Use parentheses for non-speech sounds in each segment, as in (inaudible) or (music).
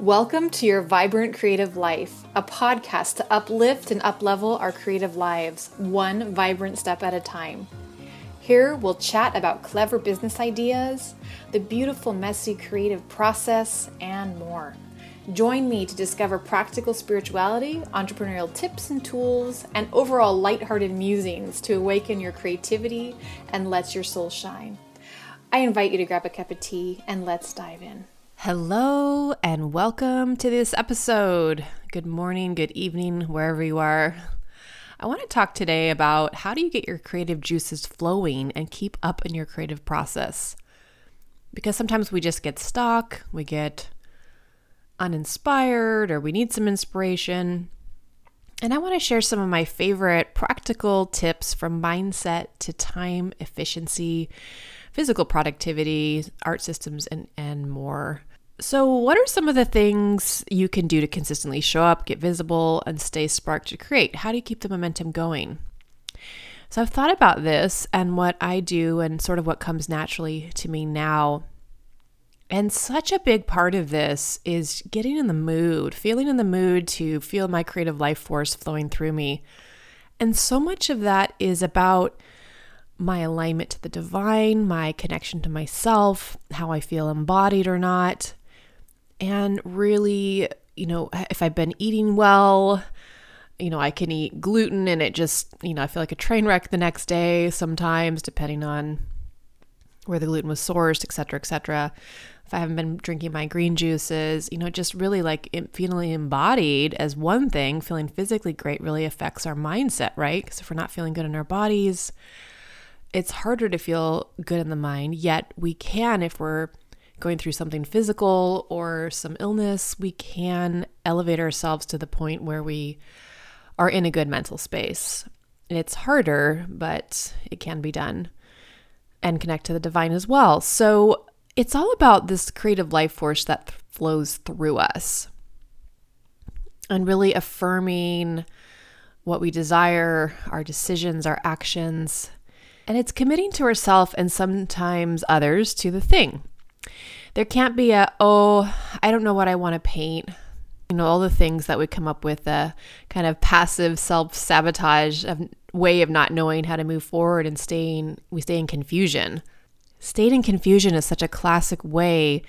Welcome to Your Vibrant Creative Life, a podcast to uplift and uplevel our creative lives, one vibrant step at a time. Here we'll chat about clever business ideas, the beautiful, messy creative process, and more. Join me to discover practical spirituality, entrepreneurial tips and tools, and overall lighthearted musings to awaken your creativity and let your soul shine. I invite you to grab a cup of tea and let's dive in. Hello and welcome to this episode. Good morning, good evening, wherever you are. I want to talk today about how do you get your creative juices flowing and keep up in your creative process. Because sometimes we just get stuck, we get uninspired, or we need some inspiration. And I want to share some of my favorite practical tips from mindset to time efficiency, physical productivity, art systems, and, and more. So, what are some of the things you can do to consistently show up, get visible, and stay sparked to create? How do you keep the momentum going? So, I've thought about this and what I do, and sort of what comes naturally to me now. And such a big part of this is getting in the mood, feeling in the mood to feel my creative life force flowing through me. And so much of that is about my alignment to the divine, my connection to myself, how I feel embodied or not, and really, you know, if I've been eating well, you know, I can eat gluten and it just, you know, I feel like a train wreck the next day sometimes, depending on where the gluten was sourced, et cetera, et cetera. If I haven't been drinking my green juices, you know, just really like feeling embodied as one thing, feeling physically great really affects our mindset, right? Because if we're not feeling good in our bodies, it's harder to feel good in the mind, yet we can if we're going through something physical or some illness, we can elevate ourselves to the point where we are in a good mental space. It's harder, but it can be done and connect to the divine as well. So it's all about this creative life force that flows through us and really affirming what we desire, our decisions, our actions. And it's committing to ourselves and sometimes others to the thing. There can't be a, oh, I don't know what I want to paint. You know, all the things that we come up with, a kind of passive self sabotage of way of not knowing how to move forward and staying, we stay in confusion. Staying in confusion is such a classic way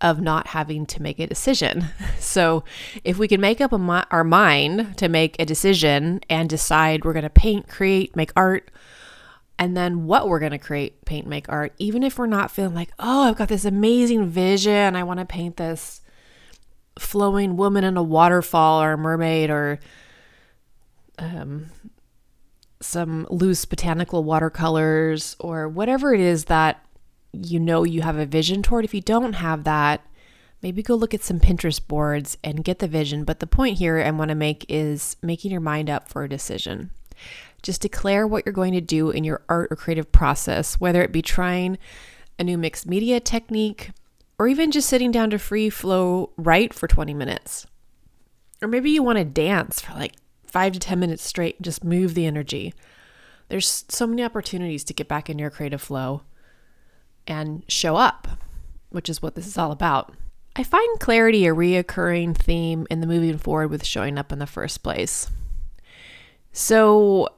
of not having to make a decision. (laughs) So, if we can make up our mind to make a decision and decide we're going to paint, create, make art, and then what we're going to create, paint, make art, even if we're not feeling like, oh, I've got this amazing vision. I want to paint this flowing woman in a waterfall or a mermaid or um, some loose botanical watercolors or whatever it is that you know you have a vision toward. If you don't have that, maybe go look at some Pinterest boards and get the vision. But the point here I want to make is making your mind up for a decision. Just declare what you're going to do in your art or creative process, whether it be trying a new mixed media technique or even just sitting down to free flow write for 20 minutes. Or maybe you want to dance for like five to 10 minutes straight and just move the energy. There's so many opportunities to get back in your creative flow and show up, which is what this is all about. I find clarity a reoccurring theme in the moving forward with showing up in the first place. So,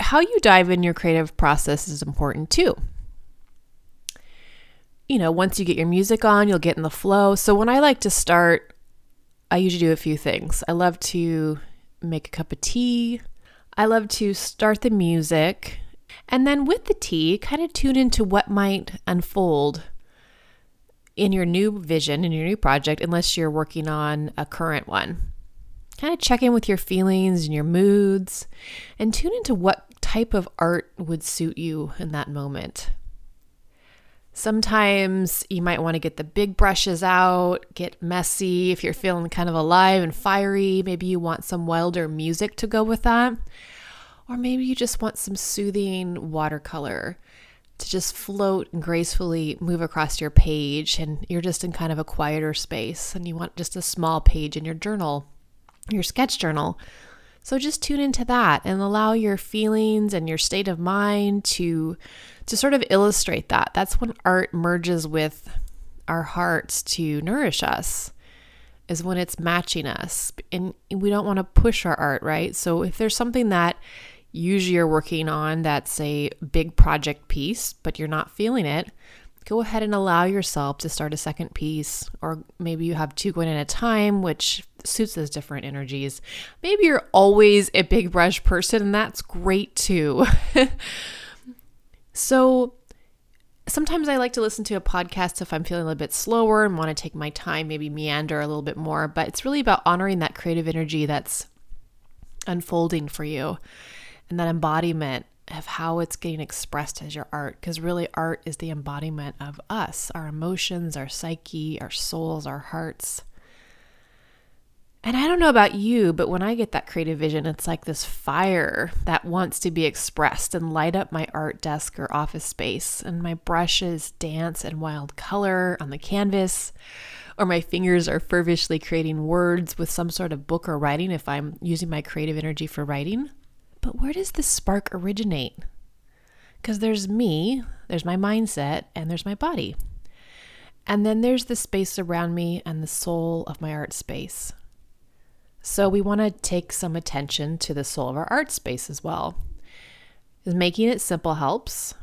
how you dive in your creative process is important too. You know, once you get your music on, you'll get in the flow. So, when I like to start, I usually do a few things. I love to make a cup of tea. I love to start the music. And then with the tea, kind of tune into what might unfold in your new vision, in your new project, unless you're working on a current one kind of check in with your feelings and your moods and tune into what type of art would suit you in that moment. Sometimes you might want to get the big brushes out, get messy. If you're feeling kind of alive and fiery, maybe you want some wilder music to go with that. Or maybe you just want some soothing watercolor to just float and gracefully move across your page, and you're just in kind of a quieter space and you want just a small page in your journal your sketch journal. So just tune into that and allow your feelings and your state of mind to to sort of illustrate that. That's when art merges with our hearts to nourish us. is when it's matching us and we don't want to push our art, right? So if there's something that usually you're working on that's a big project piece, but you're not feeling it, go ahead and allow yourself to start a second piece. Or maybe you have two going at a time, which suits those different energies. Maybe you're always a big brush person, and that's great too. (laughs) so, sometimes I like to listen to a podcast if I'm feeling a little bit slower and want to take my time, maybe meander a little bit more. But it's really about honoring that creative energy that's unfolding for you and that embodiment of how it's getting expressed as your art. Because really, art is the embodiment of us, our emotions, our psyche, our souls, our hearts. And I don't know about you, but when I get that creative vision, it's like this fire that wants to be expressed and light up my art desk or office space. And my brushes dance in wild color on the canvas, or my fingers are fervishly creating words with some sort of book or writing if I'm using my creative energy for writing. But where does this spark originate? Because there's me, there's my mindset, and there's my body. And then there's the space around me and the soul of my art space. So we want to take some attention to the soul of our art space as well. Making it simple helps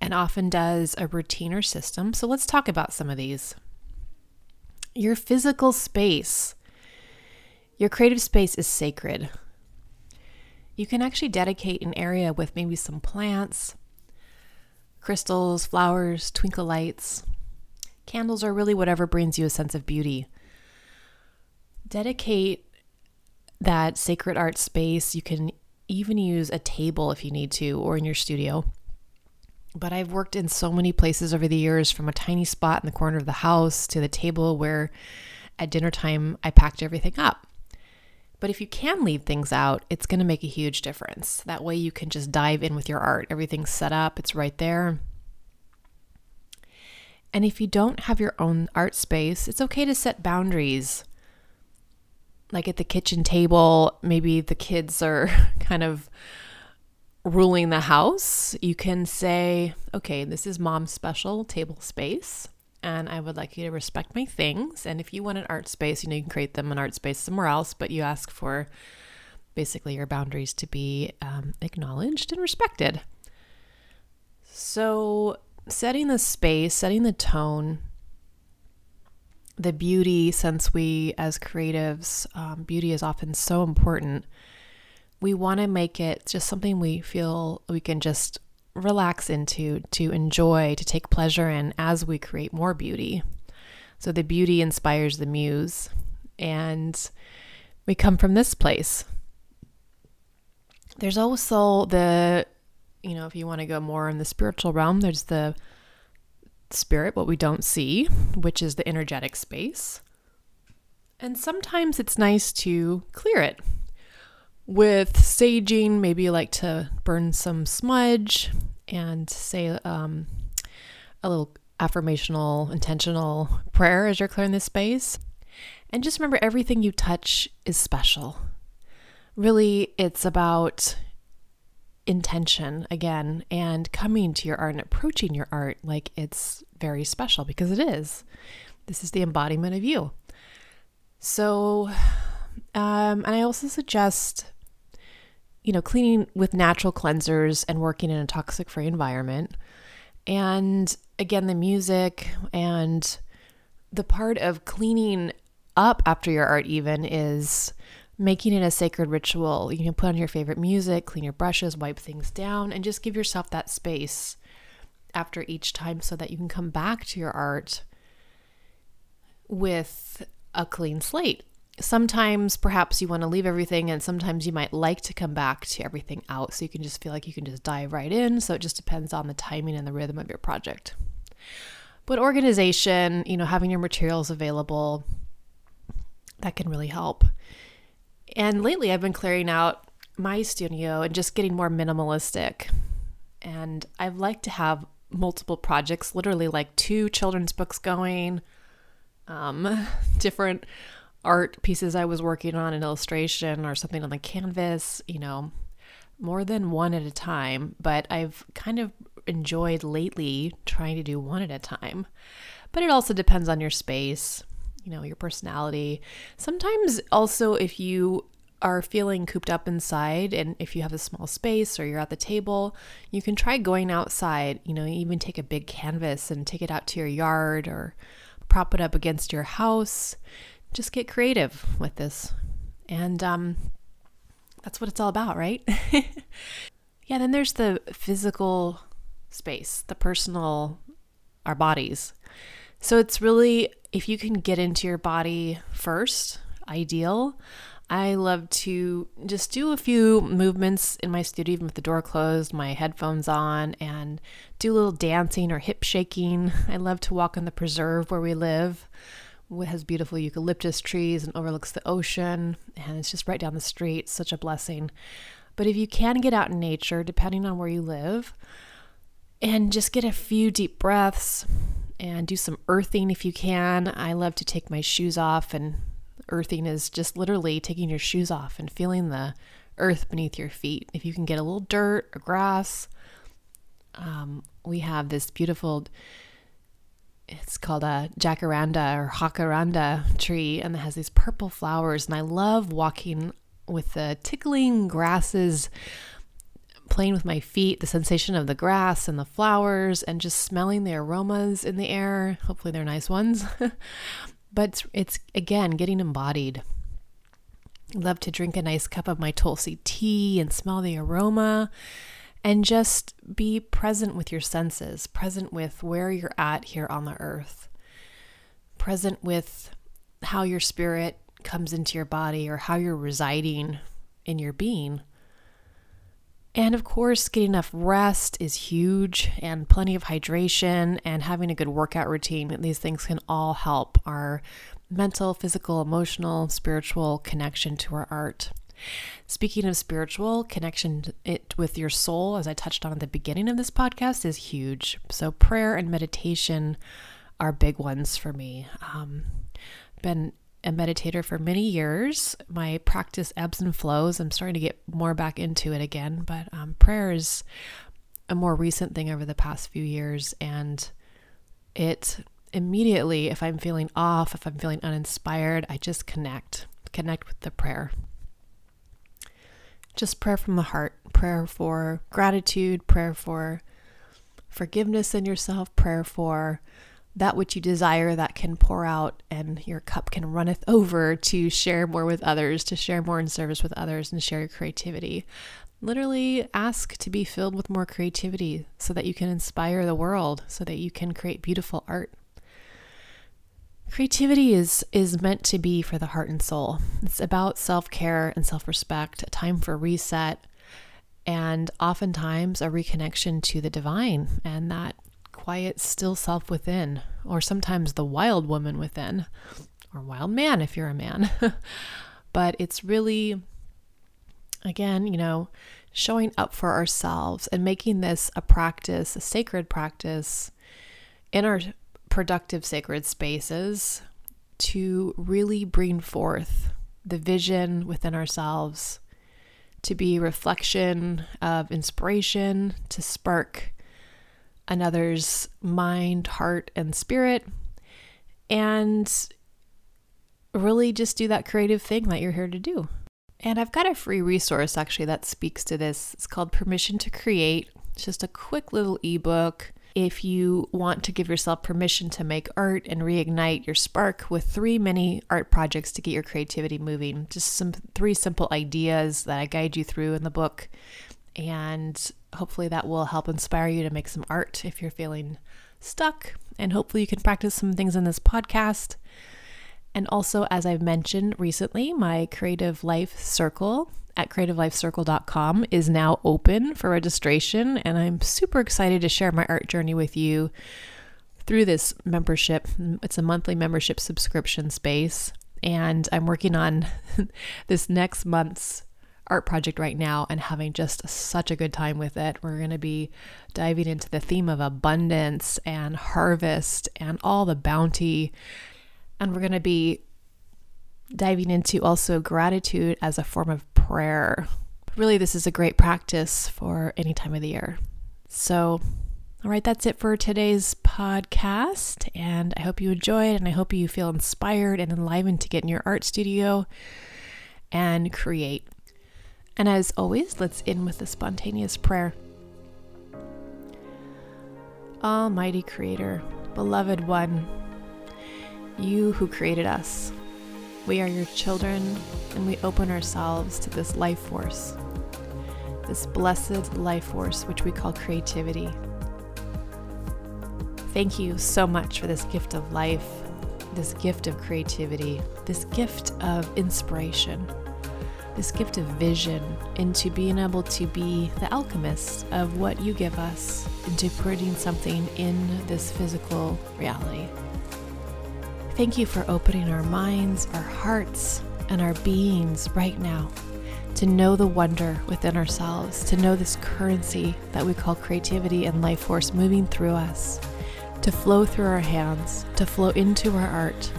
and often does a routine or system. So let's talk about some of these. Your physical space. Your creative space is sacred you can actually dedicate an area with maybe some plants, crystals, flowers, twinkle lights. Candles are really whatever brings you a sense of beauty. Dedicate that sacred art space. You can even use a table if you need to, or in your studio. But I've worked in so many places over the years from a tiny spot in the corner of the house to the table where at dinner time I packed everything up. But if you can leave things out, it's going to make a huge difference. That way you can just dive in with your art. Everything's set up, it's right there. And if you don't have your own art space, it's okay to set boundaries. Like at the kitchen table, maybe the kids are (laughs) kind of ruling the house. You can say, okay, this is mom's special table space and I would like you to respect my things. And if you want an art space, you know, you can create them an art space somewhere else, but you ask for basically your boundaries to be um, acknowledged and respected. So, setting the space, setting the tone, the beauty, since we as creatives, um, beauty is often so important. We want to make it just something we feel we can just relax into, to enjoy, to take pleasure in as we create more beauty. So the beauty inspires the muse. And we come from this place. There's also the, you know, if you want to go more in the spiritual realm, there's the spirit, what we don't see, which is the energetic space. And sometimes it's nice to clear it with saging, maybe you like to burn some smudge and say um, a little affirmational, intentional prayer as you're clearing this space. And just remember everything you touch is special. Really, it's about intention again and coming to your art and approaching your art like it's very special because it is. This is the embodiment of you. So, um, and I also suggest you know, cleaning with natural cleansers and working in a toxic free environment. And again, the music and the part of cleaning up after your art, even is making it a sacred ritual. You can put on your favorite music, clean your brushes, wipe things down, and just give yourself that space after each time so that you can come back to your art with a clean slate sometimes perhaps you want to leave everything and sometimes you might like to come back to everything out so you can just feel like you can just dive right in so it just depends on the timing and the rhythm of your project. But organization you know having your materials available that can really help. And lately i've been clearing out my studio and just getting more minimalistic. And i've liked to have multiple projects literally like two children's books going um (laughs) different art pieces I was working on, an illustration or something on the canvas, you know, more than one at a time. But I've kind of enjoyed lately trying to do one at a time. But it also depends on your space. you know, your personality. Sometimes also if you are feeling cooped up inside and if you have a small space or you're at the table, you can try going outside, you know, even take a big canvas and take it out to your yard or prop it up against your house. Just get creative with this. And um that's what it's all about, right? (laughs) yeah, then there's the physical space, the personal our bodies. So it's really if you can get into your body first, ideal. I love to just do a few movements in my studio, even with the door closed, my headphones on, and do a little dancing or hip shaking. I love to walk on the preserve where we live. Has beautiful eucalyptus trees and overlooks the ocean, and it's just right down the street. Such a blessing. But if you can get out in nature, depending on where you live, and just get a few deep breaths, and do some earthing if you can. I love to take my shoes off, and earthing is just literally taking your shoes off and feeling the earth beneath your feet. If you can get a little dirt or grass, um, we have this beautiful. It's called a jacaranda or jacaranda tree, and it has these purple flowers. And I love walking with the tickling grasses playing with my feet, the sensation of the grass and the flowers, and just smelling the aromas in the air. Hopefully, they're nice ones. (laughs) but it's, it's, again getting embodied. Love to drink a nice cup of my Tulsi tea and smell the aroma and just be present with your senses, present with where you're at here on the earth, present with how your spirit comes into your body or how you're residing in your being. And of course, getting enough rest is huge, and plenty of hydration and having a good workout routine. These things can all help our mental, physical, emotional, spiritual connection to our art. Speaking of spiritual connection it with your soul, as I touched on at the beginning of this podcast, is huge. So prayer and meditation are big ones for me. Um, been a meditator for many years. My practice ebbs and flows. I'm starting to get more back into it again, but um, prayer is a more recent thing over the past few years. And it immediately, if I'm feeling off, if I'm feeling uninspired, I just connect, connect with the prayer. Just prayer from the heart, prayer for gratitude, prayer for forgiveness in yourself, prayer for that which you desire that can pour out and your cup can runneth over to share more with others, to share more in service with others and share your creativity. Literally ask to be filled with more creativity so that you can inspire the world, so that you can create beautiful art. Creativity is is meant to be for the heart and soul. It's about self-care and self-respect, a time for reset, and oftentimes a reconnection to the divine and that quiet, still self within, or sometimes the wild woman within, or wild man if you're a man. (laughs) but it's really, again, you know, showing up for ourselves and making this a practice, a sacred practice in our productive sacred spaces to really bring forth the vision within ourselves, to be reflection of inspiration, to spark another's mind, heart, and spirit, and really just do that creative thing that you're here to do. And I've got a free resource actually that speaks to this. It's called Permission to Create. It's just a quick little ebook. If you want to give yourself permission to make art and reignite your spark with three mini art projects to get your creativity moving, just some three simple ideas that I guide you through in the book. And hopefully that will help inspire you to make some art if you're feeling stuck. And hopefully you can practice some things in this podcast. And also, as I've mentioned recently, my Creative Life Circle at creativelifecircle.com is now open for registration. And I'm super excited to share my art journey with you through this membership. It's a monthly membership subscription space. And I'm working on (laughs) this next month's art project right now and having just such a good time with it. We're going to be diving into the theme of abundance and harvest and all the bounty. And we're going to be diving into also gratitude as a form of prayer. Really, this is a great practice for any time of the year. So All right, that's it for today's podcast. And I hope you enjoyed and I hope you feel inspired and enlivened to get in your art studio and create. And as always, let's end with a spontaneous prayer. Almighty Creator, beloved one, you who created us, we are your children and we open ourselves to this life force, this blessed life force which we call creativity. Thank you so much for this gift of life, this gift of creativity, this gift of inspiration this gift of vision into being able to be the alchemist of what you give us into putting something in this physical reality. Thank you for opening our minds, our hearts, and our beings right now to know the wonder within ourselves, to know this currency that we call creativity and life force moving through us, to flow through our hands, to flow into our art,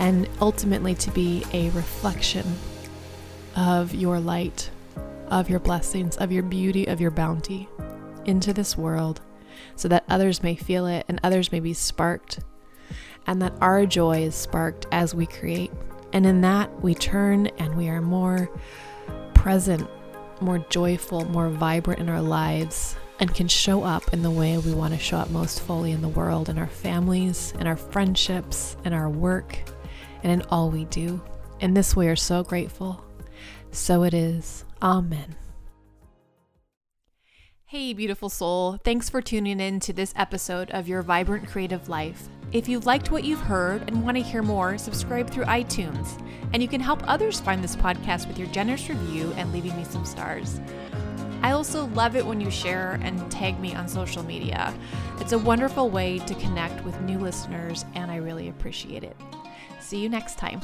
and ultimately to be a reflection of your light, of your blessings, of your beauty, of your bounty into this world so that others may feel it and others may be sparked, and that our joy is sparked as we create. And in that, we turn and we are more present, more joyful, more vibrant in our lives, and can show up in the way we want to show up most fully in the world, in our families, in our friendships, in our work, and in all we do. In this, we are so grateful so it is. Amen. Hey, beautiful soul. Thanks for tuning in to this episode of Your Vibrant Creative Life. If you liked what you've heard and want to hear more, subscribe through iTunes. And you can help others find this podcast with your generous review and leaving me some stars. I also love it when you share and tag me on social media. It's a wonderful way to connect with new listeners, and I really appreciate it. See you next time.